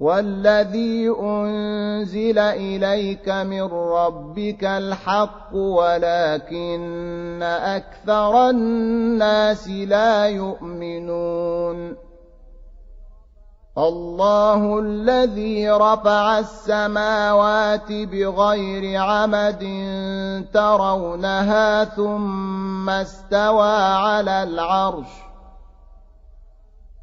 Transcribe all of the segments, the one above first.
والذي أنزل إليك من ربك الحق ولكن أكثر الناس لا يؤمنون. الله الذي رفع السماوات بغير عمد ترونها ثم استوى على العرش.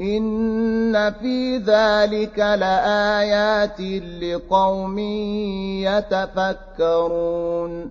إن في ذلك لآيات لقوم يتفكرون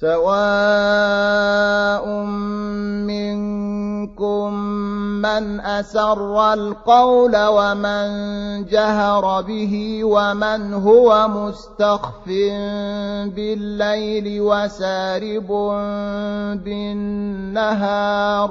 سواء منكم من أسر القول ومن جهر به ومن هو مستخف بالليل وسارب بالنهار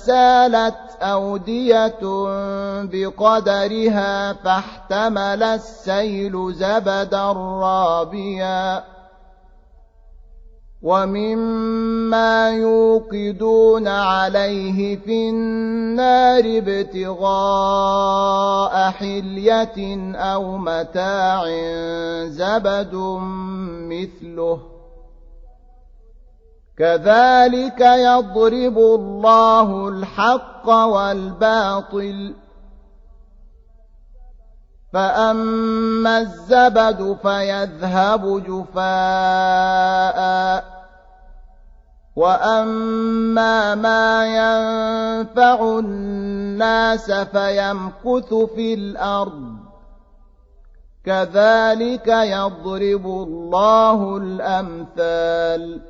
فسالت أودية بقدرها فاحتمل السيل زبدا رابيا. ومما يوقدون عليه في النار ابتغاء حلية أو متاع زبد مثله. كذلك يضرب الله الحق والباطل. فأما الزبد فيذهب جفاء. وأما ما ينفع الناس فيمكث في الأرض. كذلك يضرب الله الأمثال.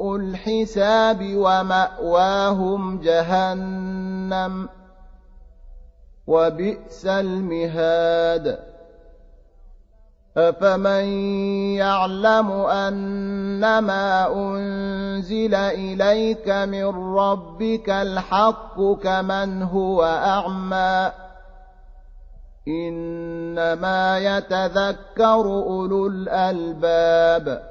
الحساب ومأواهم جهنم وبئس المهاد. أفمن يعلم أنما أنزل إليك من ربك الحق كمن هو أعمى؟ إنما يتذكر أولو الألباب.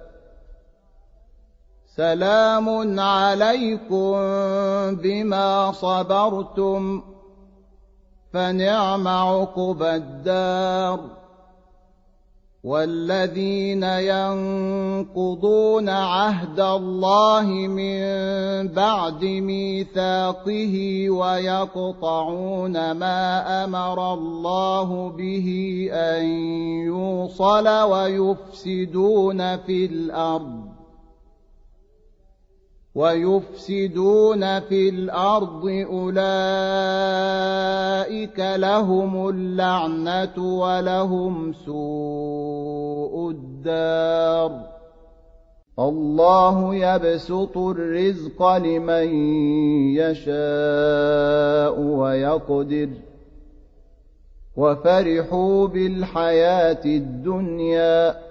سلام عليكم بما صبرتم فنعم عقب الدار. والذين ينقضون عهد الله من بعد ميثاقه ويقطعون ما أمر الله به أن يوصل ويفسدون في الأرض. ويفسدون في الأرض أولئك لهم اللعنة ولهم سوء الدار. الله يبسط الرزق لمن يشاء ويقدر. وفرحوا بالحياة الدنيا.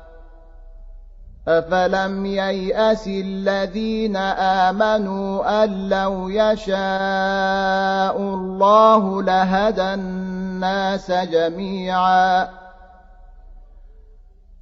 أفلم ييأس الذين آمنوا أن لو يشاء الله لهدى الناس جميعا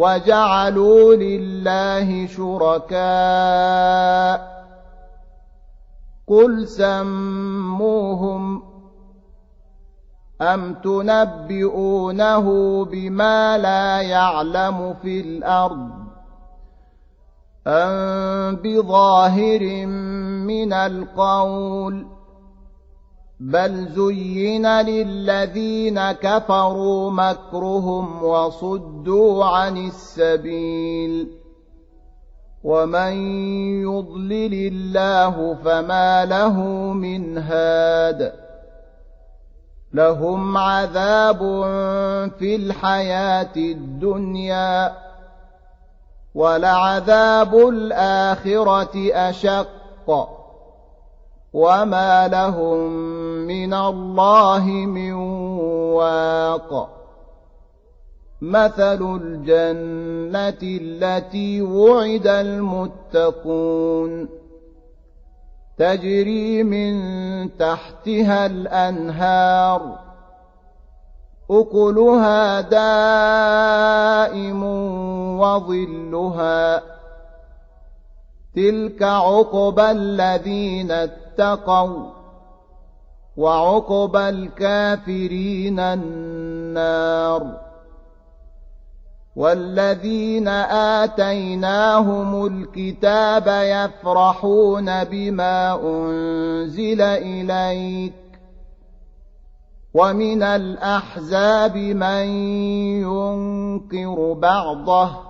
وجعلوا لله شركاء. قل سموهم أم تنبئونه بما لا يعلم في الأرض أم بظاهر من القول بل زين للذين كفروا مكرهم وصدوا عن السبيل. ومن يضلل الله فما له من هاد. لهم عذاب في الحياة الدنيا ولعذاب الآخرة أشق. وما لهم من الله من واق مثل الجنة التي وعد المتقون تجري من تحتها الأنهار أكلها دائم وظلها تلك عقبى الذين اتقوا وعقبى الكافرين النار والذين آتيناهم الكتاب يفرحون بما أنزل إليك ومن الأحزاب من ينكر بعضه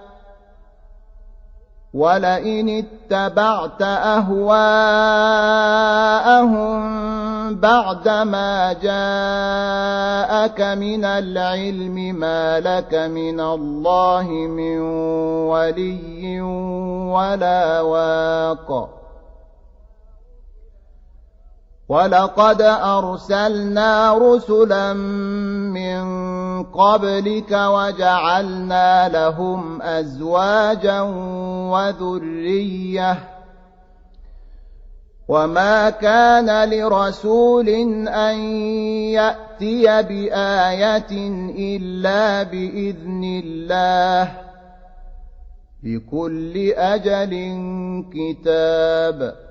ولئن اتبعت اهواءهم بعدما جاءك من العلم ما لك من الله من ولي ولا واق ولقد ارسلنا رسلا من قبلك وجعلنا لهم أزواجا وذرية. وما كان لرسول أن يأتي بآية إلا بإذن الله. لكل أجل كتاب.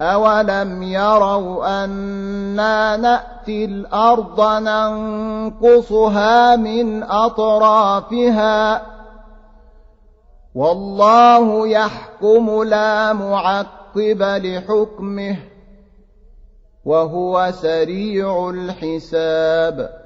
اولم يروا أنا ناتي الأرض ننقصها من اطرافها والله يحكم لا معقب لحكمه وهو سريع الحساب